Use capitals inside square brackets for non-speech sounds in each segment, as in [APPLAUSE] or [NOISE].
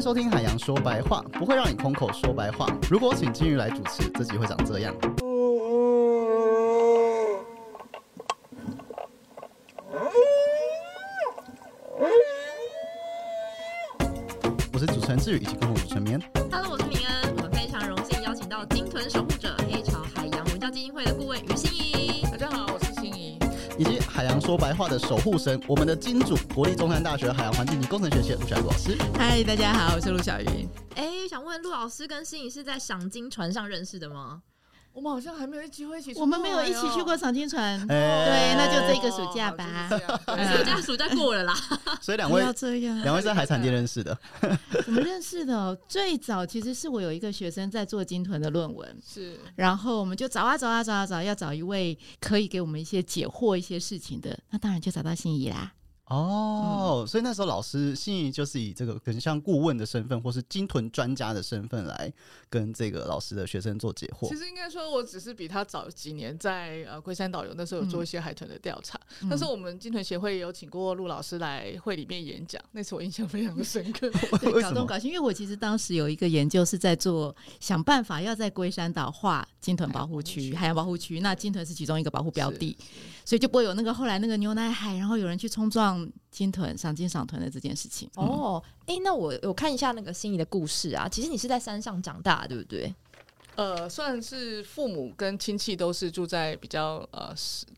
收听《海洋说白话》，不会让你空口说白话。如果请金鱼来主持，自己会长这样。我是主持人志宇，一起共同主持人棉。说白话》的守护神，我们的金主国立中山大学海洋环境及工程学系的陆小雨老师。嗨，大家好，我是陆小云。哎，想问陆老师跟心怡是在赏金船上认识的吗？我们好像还没有机会一起我们没有一起去过赏金船，哎对，那就这个暑假哦吧。暑假暑假过了啦。[LAUGHS] 所以两位要这样，两位在海产店认识的。[LAUGHS] 我们认识的哦最早其实是我有一个学生在做金豚的论文，是然后我们就找啊找啊找啊找，要找一位可以给我们一些解惑一些事情的，那当然就找到心仪啦。哦，所以那时候老师心仪就是以这个可能像顾问的身份，或是鲸豚专家的身份来跟这个老师的学生做解惑其。实应该说，我只是比他早几年在呃龟山导游那时候有做一些海豚的调查。嗯但是我们鲸豚协会也有请过陆老师来会里面演讲，那次我印象非常的深刻。[LAUGHS] 对？搞东搞西，因为我其实当时有一个研究是在做想办法要在龟山岛划鲸豚保护区、海洋保护区，那鲸豚是其中一个保护标的，所以就不会有那个后来那个牛奶海，然后有人去冲撞金豚、赏金赏豚的这件事情。哦，哎，那我我看一下那个心仪的故事啊。其实你是在山上长大，对不对？呃，算是父母跟亲戚都是住在比较呃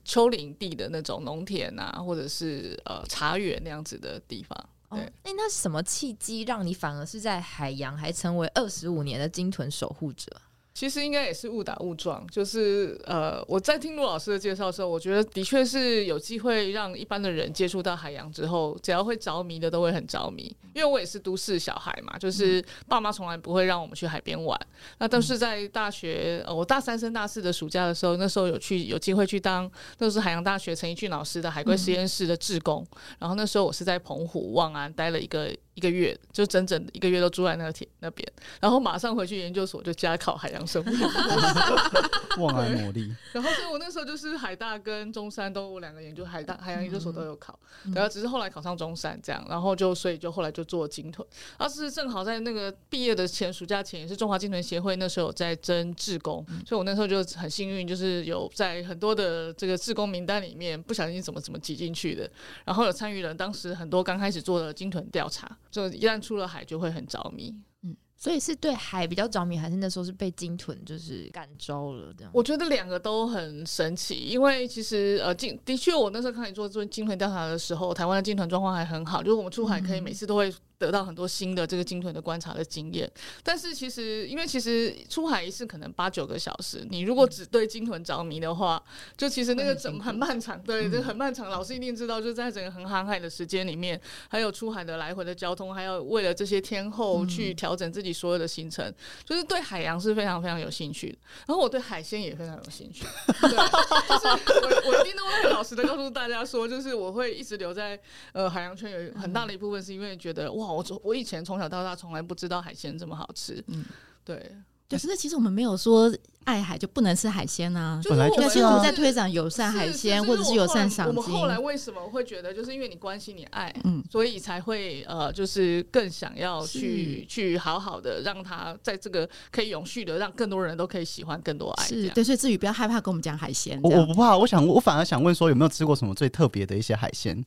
丘陵地的那种农田啊，或者是呃茶园那样子的地方。哦，对哎，那是什么契机让你反而是在海洋还成为二十五年的鲸豚守护者？其实应该也是误打误撞，就是呃，我在听陆老师的介绍的时候，我觉得的确是有机会让一般的人接触到海洋之后，只要会着迷的都会很着迷。因为我也是都市小孩嘛，就是爸妈从来不会让我们去海边玩。那但是在大学，呃，我大三升大四的暑假的时候，那时候有去有机会去当，那是海洋大学陈怡俊老师的海龟实验室的志工。然后那时候我是在澎湖望安待了一个一个月，就整整一个月都住在那个铁那边，然后马上回去研究所就加考海洋生物。[LAUGHS] 望安魔力，[LAUGHS] 然后所以我那时候就是海大跟中山都我两个研究海大海洋研究所都有考，然后只是后来考上中山这样，然后就所以就后来就做鲸豚，然后是正好在那个毕业的前暑假前，也是中华鲸豚协会那时候有在征志工，所以我那时候就很幸运，就是有在很多的这个志工名单里面不小心怎么怎么挤进去的，然后有参与了当时很多刚开始做的鲸豚调查，就一旦出了海就会很着迷。嗯所以是对海比较着迷，还是那时候是被鲸豚就是感召了这样？我觉得两个都很神奇，因为其实呃，鲸的确，我那时候开始做做鲸豚调查的时候，台湾的鲸豚状况还很好，就是我们出海可以每次都会得到很多新的这个鲸豚的观察的经验。但是其实，因为其实出海一次可能八九个小时，你如果只对鲸豚着迷的话，就其实那个整很漫长，对，这很漫长。老师一定知道，就在整个很航海的时间里面，还有出海的来回的交通，还有为了这些天后去调整自己所有的行程，就是对海洋是非常非常有兴趣的。然后我对海鲜也非常有兴趣，对，就是我我一定都会很老实的告诉大家说，就是我会一直留在呃海洋圈，有很大的一部分是因为觉得哇，我从我以前从小到大从来不知道海鲜这么好吃，嗯对，就是其实我们没有说爱海就不能吃海鲜啊，就是我们本来就是我们在推展友善海鲜，或者是友善赏我们。后来为什么会觉得，就是因为你关心你爱，嗯所以才会呃，就是更想要去去好好的让它在这个可以永续的，让更多人都可以喜欢更多爱。是对，所以至于不要害怕跟我们讲海鲜，我我不怕，我想我反而想问说有没有吃过什么最特别的一些海鲜？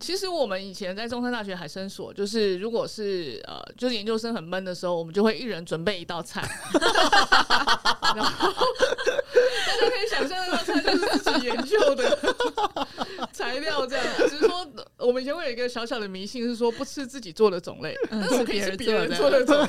其实我们以前在中山大学海生所，就是如果是呃，就是研究生很闷的时候，我们就会一人准备一道菜，然后大家可以想象那道菜就是自己研究的 [LAUGHS] 材料这样。只是说我们以前会有一个小小的迷信，是说不吃自己做的种类，但是可以吃别人做的种类。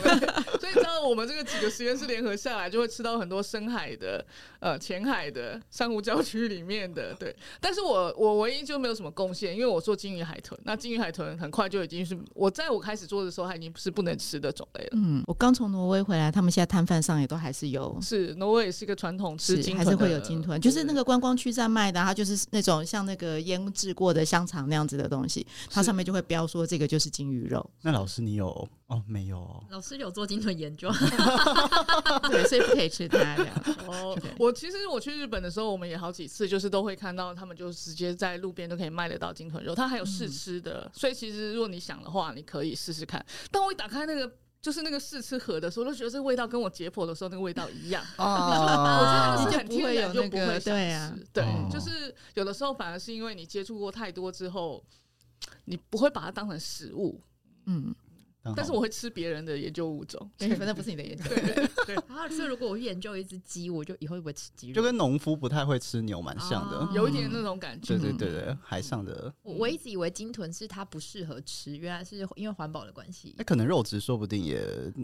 所以你知道，我们这个几个实验室联合下来，就会吃到很多深海的、呃前海的、珊瑚礁区里面的。对，但是我我唯一就没有什么贡献，因为我做金鱼海豚，那金鱼海豚很快就已经是我在我开始做的时候，它已经是不能吃的种类了。嗯，我刚从挪威回来，他们现在摊贩上也都还是有，是，挪威也是一个传统吃金豚，还是会有鲸豚，就是那个观光区在卖的啊，它就是那种像那个腌制过的香肠那样子的东西，它上面就会标说这个就是金鱼肉，那老师你有哦？没有哦。老师有做鲸豚研究，[LAUGHS] 对，所以不可以吃它的。哦，我其实我去日本的时候，我们也好几次就是都会看到他们就直接在路边都可以卖得到金豚肉，它还有试吃的，所以其实如果你想的话，你可以试试看。但我一打开那个就是那个试吃盒的时候，我都觉得这个味道跟我解剖的时候那个味道一样。[LAUGHS] 啊，我觉得就是很天不会有然就不那个会想对啊吃。对哦，就是有的时候反而是因为你接触过太多之后，你不会把它当成食物，嗯，但是我会吃别人的研究物种。[LAUGHS] 对，反正不是你的研究。对然后，所以如果我去研究一只鸡，我就以后会不会吃鸡肉？就跟农夫不太会吃牛蛮像的哦。有一点那种感觉对。对对对，海上的，我我一直以为鲸豚是它不适合吃，原来是因为环保的关系那。可能肉质说不定也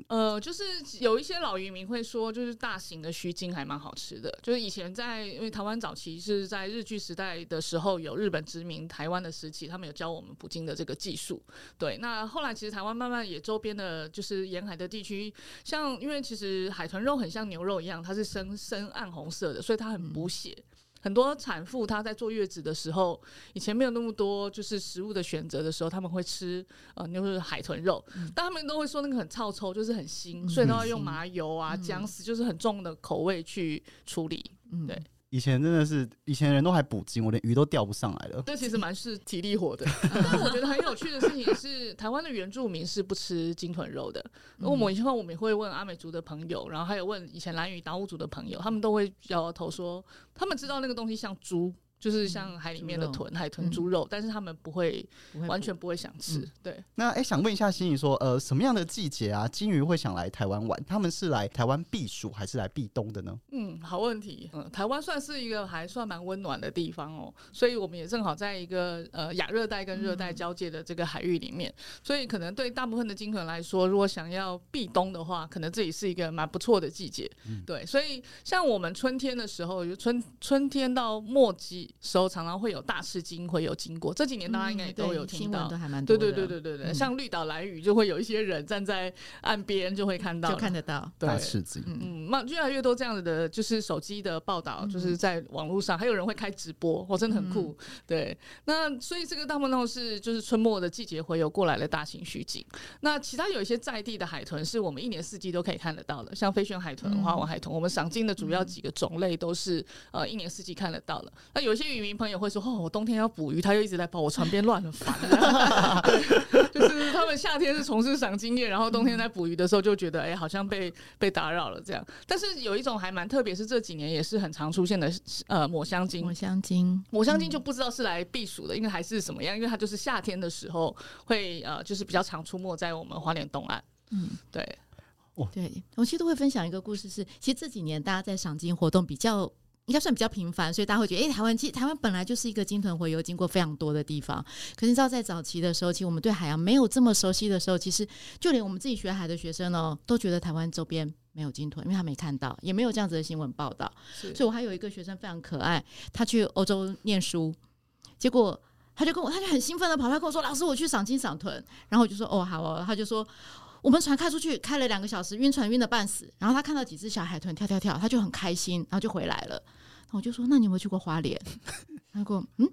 呃，就是有一些老渔民会说，就是大型的须鲸还蛮好吃的。就是以前在因为台湾早期是在日据时代的时候，有日本殖民台湾的时期，他们有教我们捕鲸的这个技术。对，那后来其实台湾慢慢也周边的，就是沿海的地区，像因为其实海豚肉很像牛肉一样，它是深深暗红色的，所以它很补血。很多产妇她在坐月子的时候，以前没有那么多就是食物的选择的时候，他们会吃呃就是海豚肉，但他们都会说那个很臭臭，就是很腥，所以都要用麻油啊、姜丝，就是很重的口味去处理。嗯。对以前真的是以前人都还捕鲸，我连鱼都钓不上来了。这其实蛮是体力活的，[LAUGHS] 但我觉得很有趣的事情是，台湾的原住民是不吃鲸豚肉的。那我们以后我们也会问阿美族的朋友，然后还有问以前蓝屿达悟族的朋友，他们都会摇摇头说，他们知道那个东西像猪，就是像海里面的豚、海豚、猪肉，但是他们不会完全不会想吃。对，那哎、想问一下心怡说，呃，什么样的季节啊，金鱼会想来台湾玩？他们是来台湾避暑还是来避冬的呢？嗯，好问题。嗯，台湾算是一个还算蛮温暖的地方哦，所以我们也正好在一个呃亚热带跟热带交界的这个海域里面，所以可能对大部分的鲸豚来说，如果想要避冬的话，可能这里是一个蛮不错的季节。对，所以像我们春天的时候，就春春天到末季时候，常常会有大赤金会有经过。这几年大家应该也都有听到嗯都。还蛮多对的，对对对对对，嗯像绿岛蓝屿就会有一些人站在岸边，就会看到就看得到。对大赤金。嗯，那越来越多这样子的，就是手机的报道，就是在网络上，还有人会开直播，我真的很酷。对，那所以这个大部分都是就是春末的季节会有过来的大型虚景。那其他有一些在地的海豚，是我们一年四季都可以看得到的，像飞旋海豚、花纹海豚，我们赏金的主要几个种类都是呃一年四季看得到的。那有一些渔民朋友会说，哦，我冬天要捕鱼，他又一直在跑我船边乱，[LAUGHS] 很烦。就是他们夏天是从事赏金业，然后冬天在捕鱼的时候就觉得，哎、好像被被打扰了这样。但是有一种还蛮特别，是这几年也是很常出现的，呃，抹香鲸抹。香鲸，抹香鲸就不知道是来避暑的，因为还是什么样，因为它就是夏天的时候会呃，就是比较常出没在我们花莲东岸。嗯，对，对，我其实都会分享一个故事是，其实这几年大家在赏金活动比较。应该算比较频繁，所以大家会觉得，哎、台湾其实台湾本来就是一个鲸豚洄游经过非常多的地方。可是你知道，在早期的时候，其实我们对海洋没有这么熟悉的时候，其实就连我们自己学海的学生哦，都觉得台湾周边没有鲸豚，因为他没看到，也没有这样子的新闻报道。所以我还有一个学生非常可爱，他去欧洲念书，结果他就跟我，他就很兴奋的跑来跟我说：“老师，我去赏金赏豚。”然后我就说：“哦，好哦。”他就说。我们船开出去，开了两个小时，晕船晕的半死。然后他看到几只小海豚跳跳跳，他就很开心，然后就回来了。我就说：“那你有没有去过花莲？”他说：“嗯，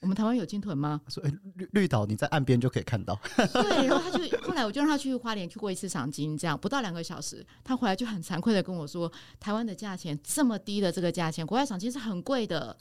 我们台湾有鲸豚吗？”他说：“哎、绿绿岛你在岸边就可以看到。对，然后他就后来我就让他去花莲去过一次赏金，这样不到两个小时，他回来就很惭愧的跟我说，台湾的价钱这么低的这个价钱，国外赏金是很贵的。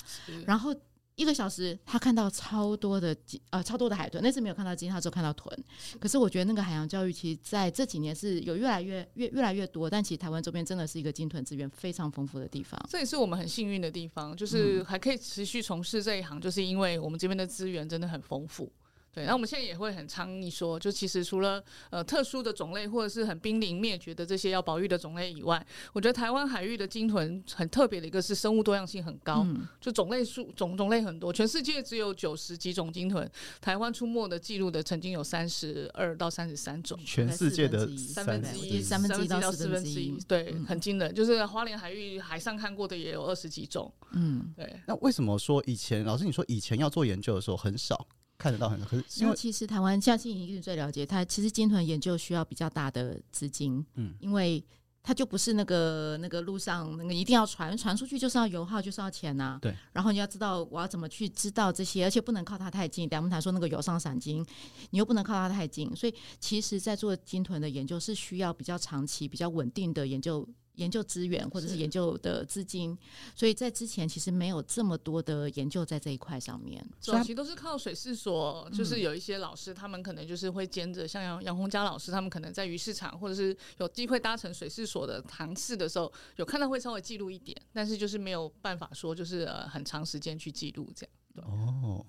然后一个小时他看到超多的鲸呃超多的海豚，那次没有看到鲸，他只有看到豚。可是我觉得那个海洋教育其实在这几年是有越来越越越来越多，但其实台湾周边真的是一个鲸豚资源非常丰富的地方。这也是我们很幸运的地方，就是还可以持续从事这一行，就是因为我们这边的资源真的很丰富。对，那我们现在也会很倡议说，就其实除了呃特殊的种类或者是很濒临灭绝的这些要保育的种类以外，我觉得台湾海域的鲸豚很特别的一个是生物多样性很高，嗯，就种类数种种类很多，全世界只有九十几种鲸豚，台湾出没的记录的曾经有三十二到三十三种。全世界的三分之一，三分之一到到四分之一分之一，对，嗯很惊人。就是花莲海域海上看过的也有二十几种，嗯。对。那为什么说以前老师你说以前要做研究的时候很少看得到很多，可是因为其实台湾像信一定最了解，它其实鲸豚研究需要比较大的资金，嗯。因为它就不是那个那个路上那个一定要传传出去就是要油耗就是要钱呐、对，然后你要知道我要怎么去知道这些，而且不能靠它太近。等下我们谈说那个油上闪金，你又不能靠它太近，所以其实在做鲸豚的研究是需要比较长期、比较稳定的研究研究资源或者是研究的资金，所以在之前其实没有这么多的研究在这一块上面。早期都是靠水事所，就是有一些老师，他们可能就是会兼着，像杨杨洪佳老师，他们可能在鱼市场或者是有机会搭乘水事所的堂次的时候，有看到会稍微记录一点，但是就是没有办法说就是呃很长时间去记录这样。哦，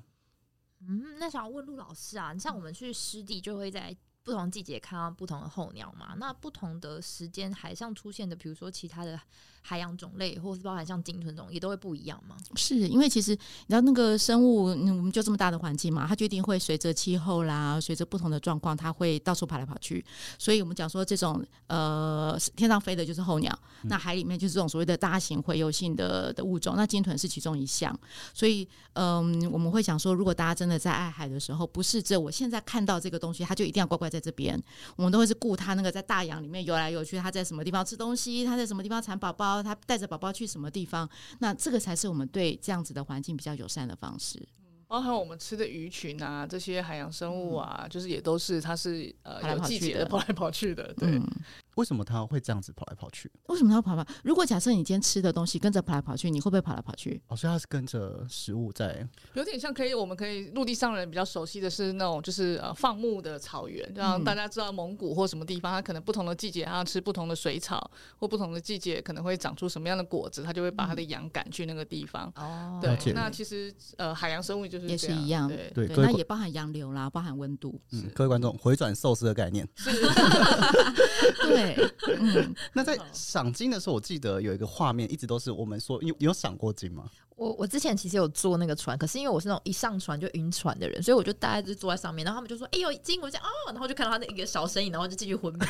嗯，那想要问陆老师啊，你像我们去湿地就会在不同季节看到不同的候鸟嘛？那不同的时间海上出现的，比如说其他的海洋种类，或是包含像鲸豚种，也都会不一样吗？是因为其实你知道那个生物，嗯我们就这么大的环境嘛，它就一定会随着气候啦，随着不同的状况，它会到处跑来跑去。所以我们讲说这种呃天上飞的就是候鸟，那海里面就是这种所谓的大型洄游性的的物种，那鲸豚是其中一项。所以嗯，我们会想说，如果大家真的在爱海的时候，不是只有我现在看到这个东西，它就一定要乖乖在这边，我们都会是顾它那个在大洋里面游来游去，它在什么地方吃东西，它在什么地方产宝宝，它带着宝宝去什么地方，那这个才是我们对这样子的环境比较友善的方式。包含我们吃的鱼群啊，这些海洋生物啊，就是也都是它是呃有季节的跑来跑去的，对。嗯，为什么它会这样子跑来跑去？为什么它要跑跑？如果假设你今天吃的东西跟着跑来跑去，你会不会跑来跑去？哦，所以它是跟着食物在有点像可以，我们可以陆地上人比较熟悉的是那种就是呃放牧的草原，让嗯大家知道蒙古或什么地方，它可能不同的季节它要吃不同的水草，或不同的季节可能会长出什么样的果子，它就会把它的羊赶去那个地方。哦对，那其实呃海洋生物就是也是一样对，那也包含洋流啦，包含温度。嗯，各位观众回转寿司的概念。[LAUGHS] [LAUGHS] 对，嗯，[LAUGHS] 那在赏金的时候，我记得有一个画面，一直都是我们说，你你有赏过金吗？我我之前其实有坐那个船，可是因为我是那种一上船就晕船的人，所以我就大概就坐在上面，然后他们就说：“哎呦，金！”我就讲哦，然后就看到他那一个小身影，然后就继续昏迷。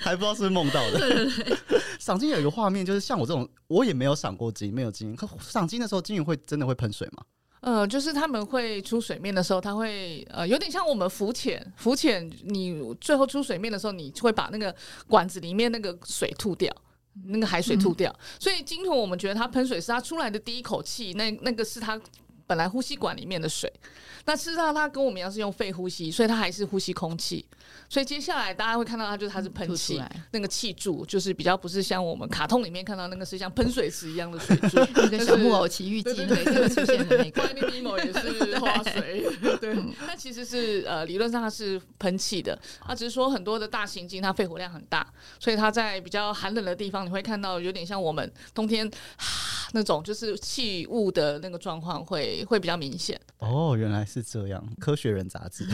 还不知道是不是梦到的。[LAUGHS] 赏金有一个画面，就是像我这种，我也没有赏过金，没有金。可赏金的时候，金鱼会真的会喷水吗？呃，就是他们会出水面的时候，他会呃有点像我们浮潜，浮潜你最后出水面的时候，你会把那个管子里面那个水吐掉。那个海水吐掉，所以鲸豚我们觉得它喷水是它出来的第一口气，那那个是它本来呼吸管里面的水。那事实上它跟我们一样是用肺呼吸，所以它还是呼吸空气。所以接下来大家会看到它就是它是喷气，那个气柱就是比较不是像我们卡通里面看到那个是像喷水池一样的水柱，[LAUGHS] 那个小木偶奇遇记。对对对每次 [LAUGHS] 出现的那个，[LAUGHS] Finding 也是花水，对，嗯。它其实是呃理论上它是喷气的，它只是说很多的大型鲸它肺活量很大，所以它在比较寒冷的地方你会看到有点像我们冬天哈那种就是气雾的那个状况会会比较明显。哦，原来是这样。科学人杂志，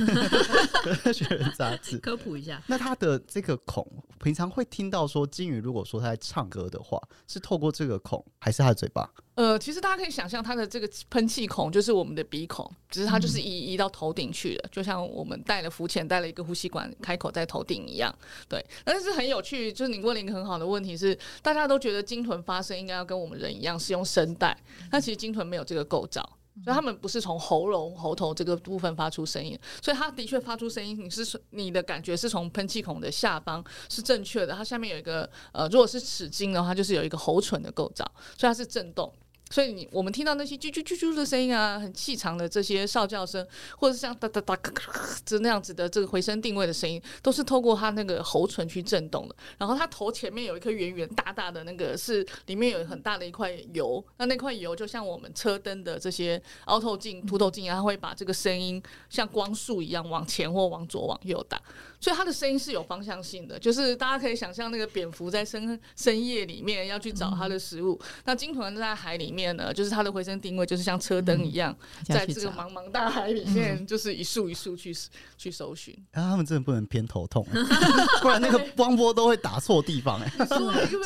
科学人杂志。科普一下。那它的这个孔，平常会听到说金鱼如果说它在唱歌的话，是透过这个孔，还是它的嘴巴？呃，其实大家可以想象它的这个喷气孔就是我们的鼻孔，只是它就是嗯移移到头顶去了，就像我们带了浮潜带了一个呼吸管开口在头顶一样。对，但是很有趣，就是你问了一个很好的问题是，大家都觉得鲸豚发声应该要跟我们人一样是用声带，但其实鲸豚没有这个构造。所以他们不是从喉咙、喉头这个部分发出声音，所以它的确发出声音，你是你的感觉是从喷气孔的下方是正确的，它下面有一个呃，如果是齿茎的话，就是有一个喉唇的构造，所以它是震动。所以你我们听到那些啾啾啾啾的声音啊，很气长的这些哨叫声，或者是像哒哒哒咔咔咔这那样子的这个回声定位的声音，都是透过它那个喉唇去震动的。然后它头前面有一颗圆圆大大的那个，是里面有很大的一块油，那那块油就像我们车灯的这些凹透镜、凸透镜啊，它会把这个声音像光束一样往前或往左、往右打。所以它的声音是有方向性的，就是大家可以想象那个蝙蝠在深 [LAUGHS] 深夜里面要去找它的食物，那鲸豚在海里面呢，就是它的回声定位就是像车灯一样，在这个茫茫大海里面，就是一束一束去 [LAUGHS] 去搜寻。啊，他们真的不能偏头痛，[LAUGHS] 不然那个光波都会打错地方哎。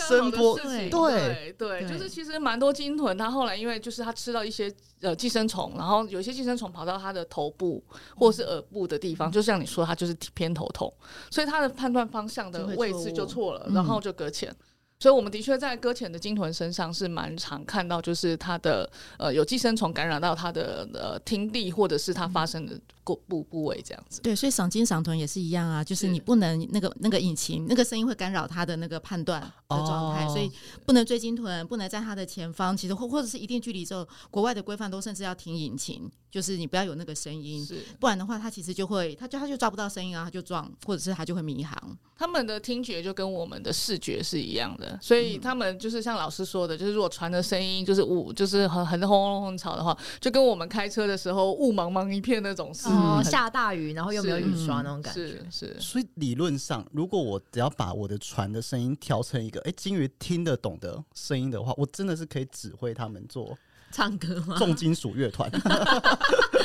声波对，对就是其实蛮多鲸豚，它后来因为就是它吃到一些呃寄生虫，然后有一些寄生虫跑到它的头部或是耳部的地方，就像你说，它就是偏头痛，所以它的判断方向的位置就错了，嗯。然后就搁浅。所以，我们的确在搁浅的鲸豚身上是蛮常看到，就是它的呃有寄生虫感染到它的呃听力，或者是它发生的部部部位这样子。对，所以赏金赏豚也是一样啊，就是是你不能那个那个引擎那个声音会干扰它的那个判断的状态，哦所以不能追鲸豚，不能在它的前方。其实或或者是一定距离之后，国外的规范都甚至要停引擎，就是你不要有那个声音，是不然的话它其实就会它就它就抓不到声音啊，它就撞，或者是它就会迷航。他们的听觉就跟我们的视觉是一样的，所以他们就是像老师说的，就是如果传的声音就是雾，就是很很轰隆轰吵的话，就跟我们开车的时候雾茫茫一片那种是哦，下大雨，然后又没有雨刷那种感觉是。是所以理论上，如果我只要把我的船的声音调成一个哎金鱼听得懂的声音的话，我真的是可以指挥他们做唱歌吗？重金属乐团。[LAUGHS]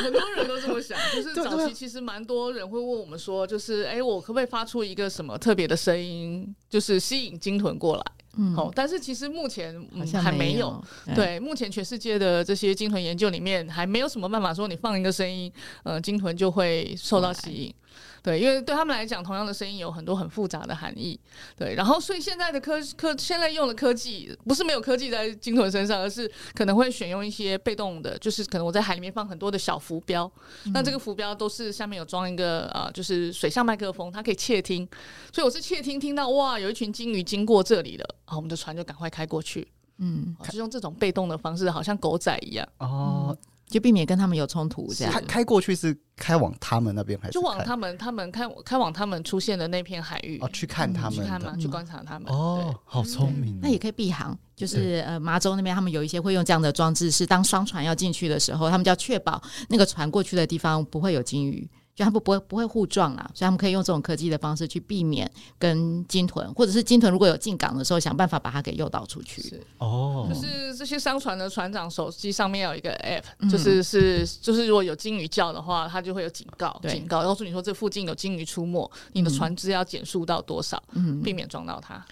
很多人都这么想，[LAUGHS] 就是早期其实蛮多人会问我们说，就是哎、我可不可以发出一个什么特别的声音，就是吸引鲸豚过来？嗯，好，但是其实目前、还没有。有。对，目前全世界的这些鲸豚研究里面，还没有什么办法说你放一个声音，呃，鲸豚就会受到吸引。对，因为对他们来讲，同样的声音有很多很复杂的含义。对，然后所以现在的科科现在用的科技，不是没有科技在鲸豚身上，而是可能会选用一些被动的，就是可能我在海里面放很多的小浮标，那这个浮标都是下面有装一个呃，就是水上麦克风，它可以窃听。所以我是窃听听到哇，有一群鲸鱼经过这里了，好，我们的船就赶快开过去。嗯，哦就用这种被动的方式，好像狗仔一样，哦，就避免跟他们有冲突这样开。开过去是开往他们那边还是就往他们他们开开往他们出现的那片海域、哦去看他们去看嘛，去观察他们。哦，好聪明哦。那也可以避航，就是呃，麻州那边他们有一些会用这样的装置，是当商船要进去的时候，他们就要确保那个船过去的地方不会有鲸鱼，就他们不会不会互撞啦，所以他们可以用这种科技的方式去避免跟鲸豚，或者是鲸豚如果有进港的时候，想办法把它给诱导出去。是，哦，就是这些商船的船长手机上面有一个 app，、嗯就是是就是如果有鲸鱼叫的话，它就会有警告，警告告诉你说这附近有鲸鱼出没，你的船只要减速到多少，嗯，避免撞到它。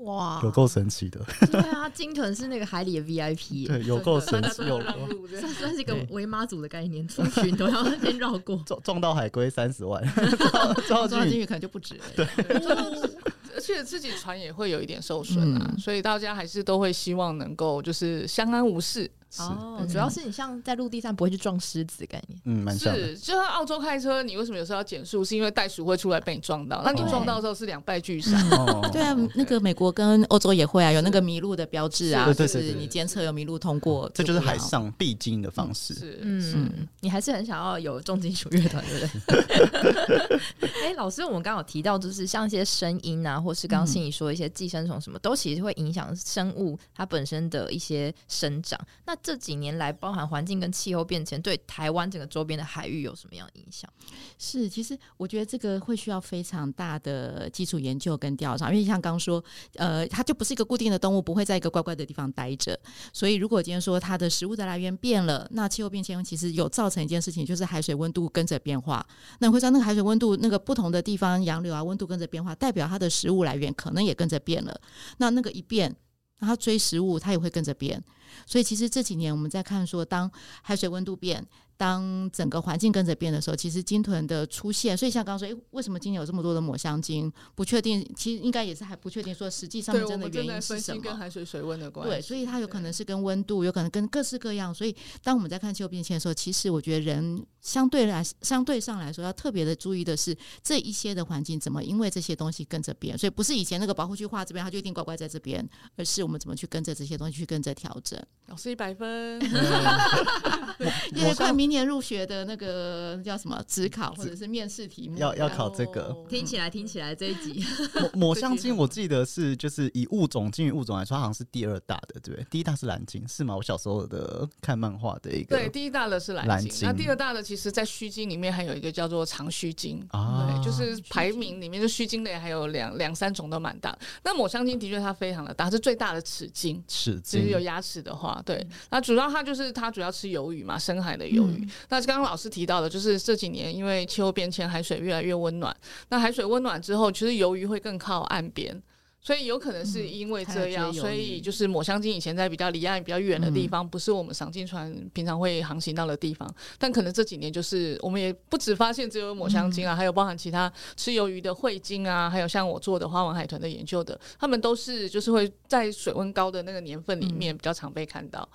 哇，有够神奇的，对啊，鲸豚是那个海里的 VIP，对，有够神奇，有算算是一个对。围妈祖的概念，出巡都要先绕过。撞撞到海龟三十万，[LAUGHS] 撞到鲸鱼。撞到鲸鱼可能就不止了。对，而且自己船也会有一点受损啊，嗯。所以大家还是都会希望能够就是相安无事。哦，主要是你像在陆地上不会去撞狮子的概念。嗯，蛮像。是，就像澳洲开车，你为什么有时候要减速？是因为袋鼠会出来被你撞到，那你撞到的时候是两败俱伤。哦，[LAUGHS] 对啊，那个美国跟欧洲也会啊，有那个麋鹿的标志啊，就是你监测有麋鹿通过，这就是海上必经的方式。是，嗯，你还是很想要有重金属乐团，对不对？[LAUGHS] 哎、老师，我们刚刚有提到，就是像一些声音啊，或是刚刚心里说一些寄生虫什么，都其实会影响生物它本身的一些生长。那这几年来，包含环境跟气候变迁，对台湾整个周边的海域有什么样的影响？是，其实我觉得这个会需要非常大的基础研究跟调查，因为像刚说，呃，它就不是一个固定的动物，不会在一个乖乖的地方待着。所以如果今天说它的食物的来源变了，那气候变迁其实有造成一件事情，就是海水温度跟着变化。那会知道，那个海水温度那个不同的地方洋流啊，温度跟着变化，代表它的食物来源可能也跟着变了。那那个一变，那它追食物，它也会跟着变。所以其实这几年我们在看说，当海水温度变，当整个环境跟着变的时候，其实鲸豚的出现，所以像刚刚说，诶，为什么今年有这么多的抹香鲸？不确定，其实应该也是还不确定说实际上，面真的原因是什在分析跟。海水水温的关系。对，所以它有可能是跟温度，有可能跟各式各样。所以当我们在看气候变迁的时候，其实我觉得人相对来相对上来说，要特别的注意的是这一些的环境怎么因为这些东西跟着变。所以不是以前那个保护区划这边，它就一定乖乖在这边，而是我们怎么去跟着这些东西去跟着调整。老师一百分，[LAUGHS] [LAUGHS] 因为快明年入学的那个叫什么职考或者是面试题目，要要考这个哦听起来，听起来这一集抹抹香鲸，[LAUGHS] 我记得是就是以物种鲸鱼物种来说，它好像是第二大的，对不对？第一大是蓝鲸，是吗？我小时候的看漫画的一个对，第一大的是蓝鲸，那第二大的其实在须鲸里面还有一个叫做长须鲸。啊，对，就是排名里面，就须鲸类还有两两三种都蛮大。那抹香鲸的确它非常的大，是最大的齿鲸，齿鲸有牙齿的话，对。那主要它就是它主要吃鱿鱼嘛，深海的鱿鱼。那刚刚老师提到的，就是这几年因为气候变迁，海水越来越温暖，那海水温暖之后，其实鱿鱼会更靠岸边。所以有可能是因为这样，嗯所以就是抹香鲸以前在比较离岸比较远的地方，不是我们赏鲸船平常会航行到的地方。但可能这几年就是我们也不只发现只有抹香鲸啊，还有包含其他吃鱿鱼的汇鲸啊，还有像我做的花纹海豚的研究的，他们都是就是会在水温高的那个年份里面比较常被看到。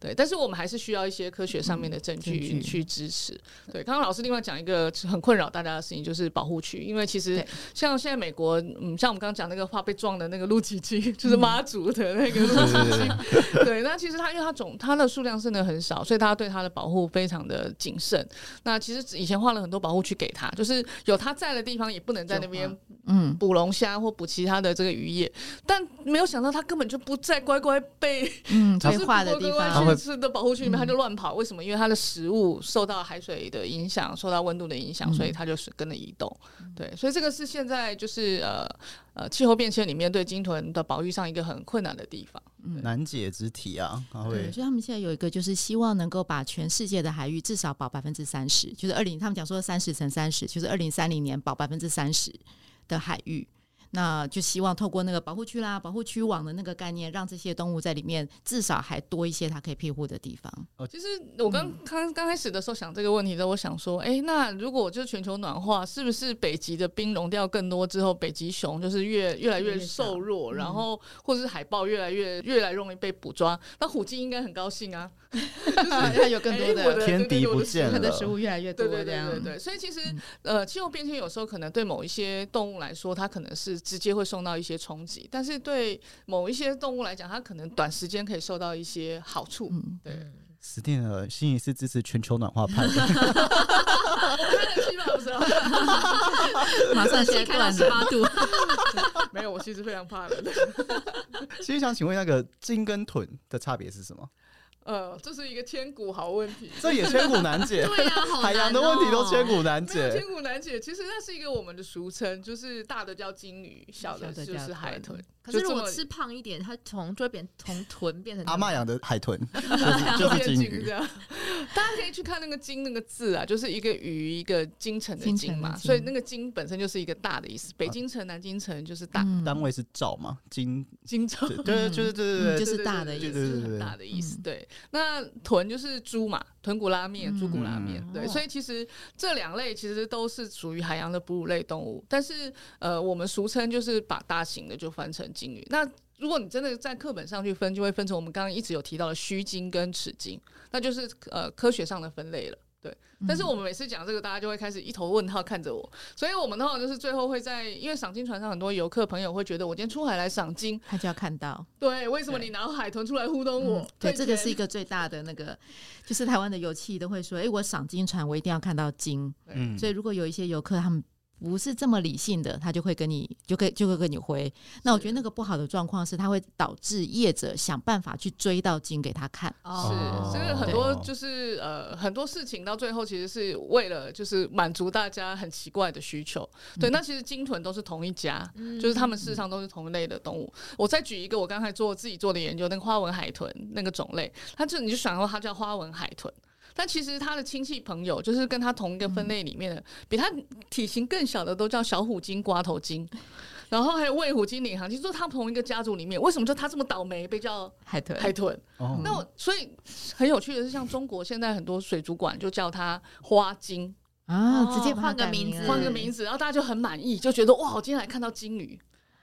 对，但是我们还是需要一些科学上面的证据去支持。对，刚刚老师另外讲一个很困扰大家的事情，就是保护区，因为其实像现在美国，嗯，像我们刚刚讲那个话被撞的那个露脊鲸，就是妈祖的那个露脊鲸，[LAUGHS] 对，那其实它因为它总它的数量真的很少，所以大家对它的保护非常的谨慎。那其实以前画了很多保护区给它，就是有它在的地方也不能在那边嗯，捕龙虾或捕其他的这个渔业，但没有想到它根本就不在乖乖被嗯，[LAUGHS] 被画的地方，它会是的保护区里面，它就乱跑。为什么？因为它的食物受到海水的影响，受到温度的影响，嗯所以它就是跟着移动。对，所以这个是现在就是呃呃气候变迁里面对鲸豚的保育上一个很困难的地方。嗯难解之题啊，它对，所以他们现在有一个，就是希望能够把全世界的海域至少保百分之三十，就是二零，他们讲说三十乘三十，就是二零三零年保百分之三十的海域。那就希望透过那个保护区啦、保护区网的那个概念，让这些动物在里面至少还多一些它可以庇护的地方。哦。其实我刚刚刚开始的时候想这个问题的时候，我想说，哎、那如果就是全球暖化，是不是北极的冰融掉更多之后，北极熊就是越越来越瘦弱，嗯然后或者是海豹越来越越来容易被捕抓，那虎鲸应该很高兴啊，它 [LAUGHS] 有更多的天敌不见了它的。食物越来越多，对对这样对对。对，所以其实呃，气候变迁有时候可能对某一些动物来说，它可能是直接会受到一些冲击，但是对某一些动物来讲，它可能短时间可以受到一些好处。嗯，对，死定了。心仪是支持全球暖化派的，马上 [LAUGHS] 现在开到断了。十八度，[LAUGHS] 没有，我其实非常怕冷。[LAUGHS] 其实想请问那个鲸跟豚的差别是什么？呃，这是一个千古好问题。这也千古难解。对啊，好海洋的问题都哦千古难没有解千。古难解，其实那是一个我们的俗称，就是大的叫鲸鱼，小的就是海豚豚。可是就这么如果吃胖一点，它从就会变从臀变成阿嬷养的海豚 [LAUGHS] 就是就是变鲸鱼，这样，大家可以去看那个“鲸”那个字啊，就是一个鱼一个京城的京京嘛，所以那个“京”本身就是一个大的意思。北京城、南京城就是大嗯单位是兆嘛，京京城对，对，就是对对对，嗯就是大的意思很大的意思。嗯对，那豚就是猪嘛，豚骨拉面、嗯猪骨拉面。嗯对，哦所以其实这两类其实都是属于海洋的哺乳类动物，但是呃，我们俗称就是把大型的就翻成鲸鱼。那如果你真的在课本上去分，就会分成我们刚刚一直有提到的须鲸跟齿鲸，那就是呃科学上的分类了。对，但是我们每次讲这个，大家就会开始一头问号看着我，所以我们的话就是最后会在，因为赏金船上很多游客朋友会觉得，我今天出海来赏金，他就要看到。对，为什么你拿海豚出来糊弄我？嗯对，退钱这个是一个最大的那个，[LAUGHS] 就是台湾的游憩都会说，哎、我赏金船，我一定要看到金。嗯，所以如果有一些游客他们不是这么理性的，他就会跟你就跟就会跟你回。那我觉得那个不好的状况是，它会导致业者想办法去追到金给他看。哦是，所以很多就是呃很多事情到最后其实是为了就是满足大家很奇怪的需求。对，那其实鲸豚都是同一家，嗯就是他们事实上都是同一类的动物。我再举一个我刚才做自己做的研究，那个花纹海豚那个种类，它就你就想说它叫花纹海豚。但其实他的亲戚朋友，就是跟他同一个分类里面的，比他体型更小的都叫小虎鲸、瓜头鲸，然后还有魏虎鲸、领航鲸，就是它同一个家族里面，为什么就他这么倒霉？被叫海豚，海豚？哦。那我所以很有趣的是，像中国现在很多水族馆就叫它花鲸，啊，哦直接换个名字。换个名字，然后大家就很满意，就觉得哇，我今天来看到鲸鱼，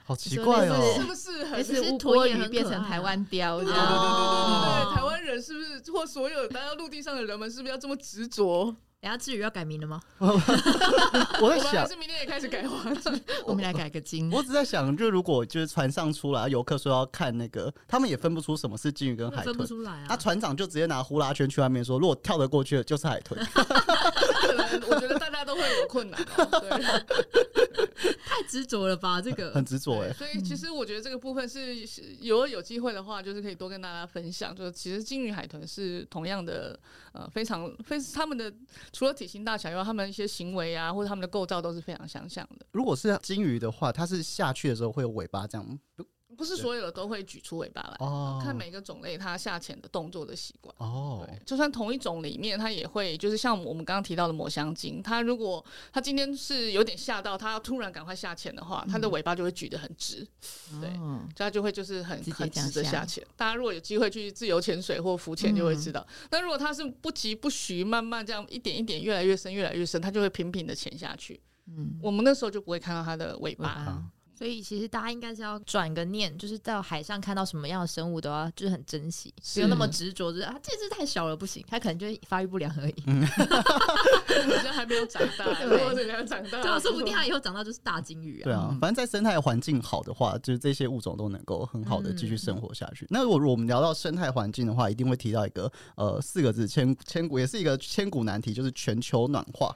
好奇怪哦是。不是很？也是乌其实豚龟鱼变成台湾雕这对对对对样。对台湾人是不是或所有大家陆地上的人们是不是要这么执着？[LAUGHS] 等下至于要改名了吗？[LAUGHS] 我在想，是明天也开始改花？[LAUGHS] 我们来改个金。我只在想，就如果就是船上出来，游客说要看那个，他们也分不出什么是鲸鱼跟海豚分不豚。出来啊那。船长就直接拿呼啦圈去外面说，如果跳得过去的就是海豚。我觉得大家都会有困难啊。[LAUGHS] 对。太执着了吧？这个很执着哎。所以其实我觉得这个部分是是有有机会的话，就是可以多跟大家分享。就是其实鲸鱼、海豚是同样的，呃，非常非他们的除了体型大小以外，他们一些行为啊，或者他们的构造都是非常相像的。如果是鲸鱼的话，它是下去的时候会有尾巴这样，不是所有的都会举出尾巴来，哦，看每个种类它下潜的动作的习惯。哦对，就算同一种里面，它也会就是像我们刚刚提到的抹香鲸，它如果它今天是有点吓到，它要突然赶快下潜的话，它的尾巴就会举得很直，对哦它就会就是很很直的下潜。大家如果有机会去自由潜水或浮潜，就会知嗯道。那如果它是不急不徐，慢慢这样一点一点越来越深越来越深，它就会平平的潜下去。嗯，我们那时候就不会看到它的尾尾巴。巴所以其实大家应该是要转个念，就是到海上看到什么样的生物都要就是很珍惜，不用那么执着，就是啊这只太小了不行，它可能就会发育不良而已。[LAUGHS] 好像还没有长大，对如果等它长大，对啊，说不定它以后长大就是大金鱼啊。对啊，嗯反正在生态环境好的话，就是这些物种都能够很好的继续嗯生活下去。那如果我们聊到生态环境的话，一定会提到一个呃四个字千千古，也是一个千古难题，就是全球暖化。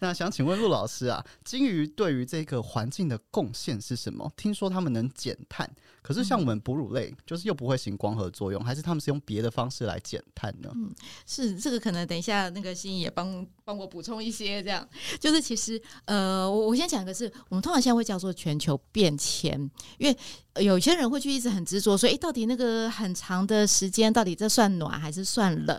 那想请问陆老师啊，金鱼对于这个环境的贡献是什么？听说他们能减碳，可是像我们哺乳类，就是又不会行光合作用，还是他们是用别的方式来减碳呢？嗯是这个可能等一下那个心怡也帮帮我补充一些，这样就是其实呃，我我先讲一个是我们通常现在会叫做全球变迁，因为呃有些人会去一直很执着说，诶，到底那个很长的时间到底这算暖还是算冷？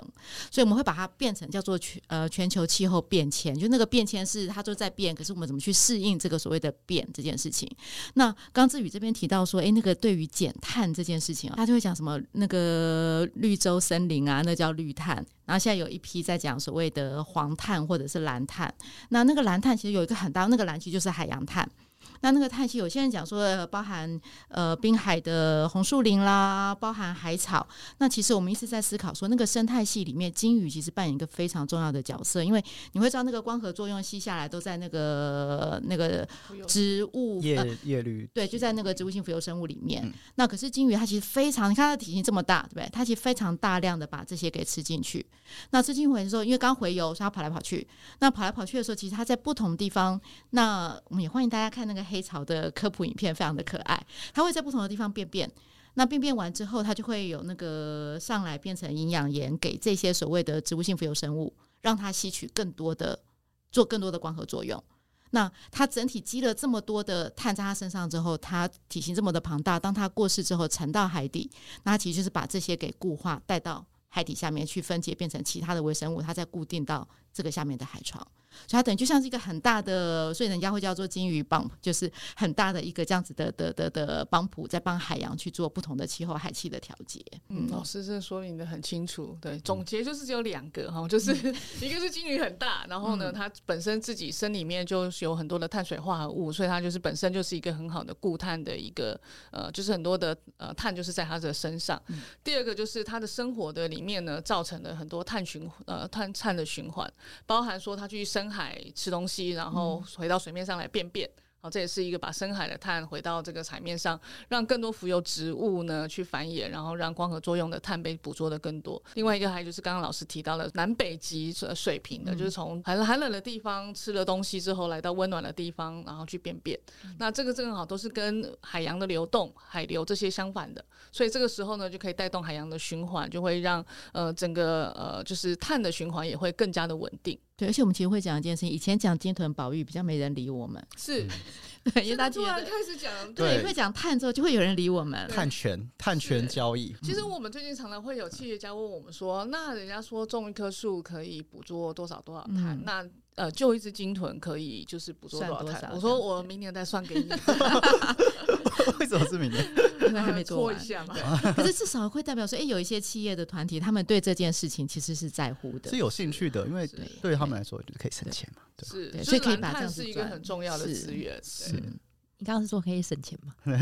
所以我们会把它变成叫做全呃全球气候变迁，就那个变前是它就在变，可是我们怎么去适应这个所谓的变这件事情？那刚志宇这边提到说，诶，那个对于减碳这件事情，他就会讲什么那个绿洲森林啊，那叫绿碳。然后现在有一批在讲所谓的黄碳或者是蓝碳。那那个蓝碳其实有一个很大，那个蓝其实就是海洋碳。那那个碳系，有些人讲说呃包含呃滨海的红树林啦，包含海草。那其实我们一直在思考说，那个生态系里面，金鱼其实扮演一个非常重要的角色，因为你会知道那个光合作用吸下来都在那个那个植物叶呃叶绿对，就在那个植物性浮游生物里面。嗯那可是金鱼它其实非常，你看它的体型这么大，对不对？它其实非常大量的把这些给吃进去。那吃进去的时候，因为刚回游，所以它跑来跑去。那跑来跑去的时候，其实它在不同地方。那我们也欢迎大家看那个黑潮的科普影片，非常的可爱。它会在不同的地方便便。那便便完之后，它就会有那个上来变成营养盐给这些所谓的植物性浮游生物，让它吸取更多的，做更多的光合作用。那它整体积了这么多的碳在它身上之后，它体型这么的庞大，当它过世之后沉到海底，那其实就是把这些给固化带到海底下面去分解，变成其他的微生物，它再固定到这个下面的海床。所以它等于就像是一个很大的，所以人家会叫做金鱼帮，就是很大的一个这样子的的的的帮浦，在帮海洋去做不同的气候海气的调节。嗯，老师这说明的很清楚。对，总结就是只有两个哈，就是 [LAUGHS] 一个是金鱼很大，然后呢，它本身自己身里面就有很多的碳水化合物，所以它就是本身就是一个很好的固碳的一个呃，就是很多的呃碳就是在它的身上。第二个就是它的生活的里面呢，造成了很多碳循呃碳碳的循环，包含说他去深海吃东西，然后回到水面上来便便。好，这也是一个把深海的碳回到这个海面上，让更多浮游植物呢去繁衍，然后让光合作用的碳被捕捉的更多。另外一个还就是刚刚老师提到了南北极呃水平的，就是从寒寒冷的地方吃了东西之后，来到温暖的地方，然后去便便。那这个正好都是跟海洋的流动、海流这些相反的，所以这个时候呢，就可以带动海洋的循环，就会让呃整个呃就是碳的循环也会更加的稳定。对，而且我们其实会讲一件事情，以前讲鲸豚保育比较没人理我们，是，[LAUGHS] 对，因为大家突然觉得开始讲对对，会讲碳之后就会有人理我们。碳权碳权交易，其实我们最近常常会有企业家问我们说，那人家说种一棵树可以捕捉多少多少碳，嗯。那呃就一只鲸豚可以就是捕捉多少碳？多少？我说我明年再算给你，[LAUGHS] 为什么是明年？因为还没 [LAUGHS] 做完一。下嘛。[LAUGHS] 可是至少会代表说，哎、有一些企业的团体，他们对这件事情其实是在乎的是。有兴趣的，因为对于他们来说就是可以省钱嘛。对，是，所以可以把这碳是一个很重要的资源，是对，你刚刚是说可以省钱吗？[LAUGHS] 很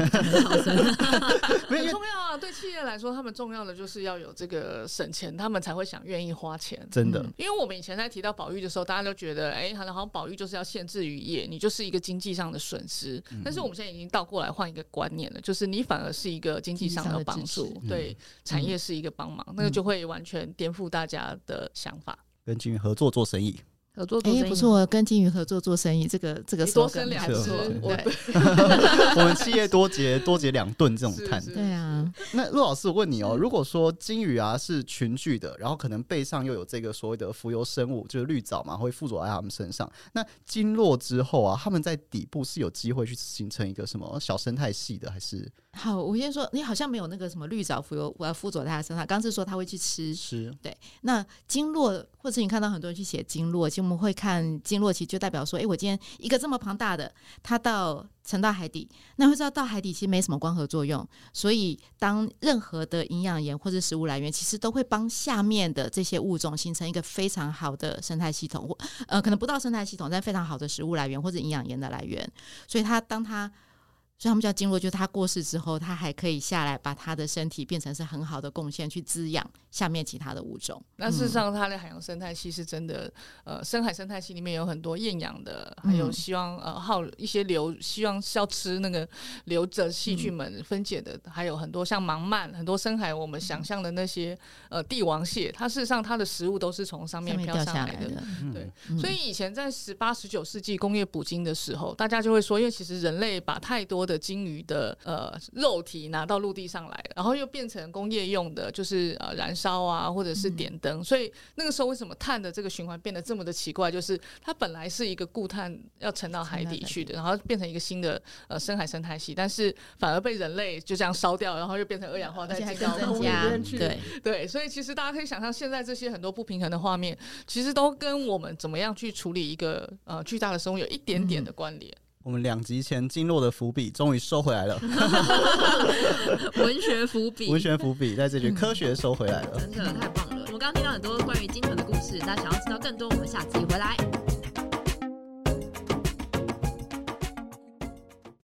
重要啊。对企业来说，他们重要的就是要有这个省钱，他们才会想愿意花钱。真的嗯因为我们以前在提到保育的时候，大家都觉得，哎、好像好像保育就是要限制渔业，你就是一个经济上的损失。嗯但是我们现在已经倒过来换一个观念了，就是你反而是一个经济上的帮助对产业是一个帮忙，那个就会完全颠覆大家的想法。跟金鱼合作做生意，哎、合作做生意不错，跟金鱼合作做生意，这个这个你多生两是只还不错是，我对 [LAUGHS] 我们企业多结多结两顿这种碳。是是对啊，那陆老师，我问你哦，如果说金鱼啊是群聚的，然后可能背上又有这个所谓的浮游生物，就是绿藻嘛，会附着在它们身上。那经络之后啊，它们在底部是有机会去形成一个什么小生态系的，还是好，我先说，你好像没有那个什么绿藻浮游，我要附着在它身上。刚是说它会去吃，吃？那经络，或者你看到很多人去写经络，其实我们会看经络，其实就代表说，诶，我今天一个这么庞大的，它到沉到海底，那会知道到海底其实没什么光合作用，所以当任何的营养盐或者食物来源，其实都会帮下面的这些物种形成一个非常好的生态系统，或呃，可能不到生态系统，但非常好的食物来源或者营养盐的来源，所以它当它所以他们叫经络，就是他过世之后，他还可以下来把他的身体变成是很好的贡献，去滋养下面其他的物种。那事实上，它的海洋生态系是真的，呃，深海生态系里面有很多厌氧的，还有嗯希望呃耗一些流，希望是要吃那个留着细菌们分解的，还有很多像盲鳗，很多深海我们想象的那些呃帝王蟹，它事实上它的食物都是从上面飘掉上来的。下来的，对，嗯所以以前在十八、十九世纪工业捕鲸的时候，大家就会说，因为其实人类把太多的鲸鱼的呃肉体拿到陆地上来，然后又变成工业用的，就是呃燃烧啊，或者是点灯。所以那个时候为什么碳的这个循环变得这么的奇怪？就是它本来是一个固碳要沉到海底去的，然后变成一个新的呃深海生态系，但是反而被人类就这样烧掉，然后又变成二氧化碳。对，对，所以其实大家可以想象，现在这些很多不平衡的画面，其实都跟我们怎么样去处理一个呃巨大的生物有一点点的关联。我们两集前经络的伏笔终于收回来了，[LAUGHS] 文学伏笔，[LAUGHS] 文学伏笔在这句科学收回来了。真的太棒了。我们刚刚听到很多关于金豚的故事，大家想要知道更多，我们下集回来。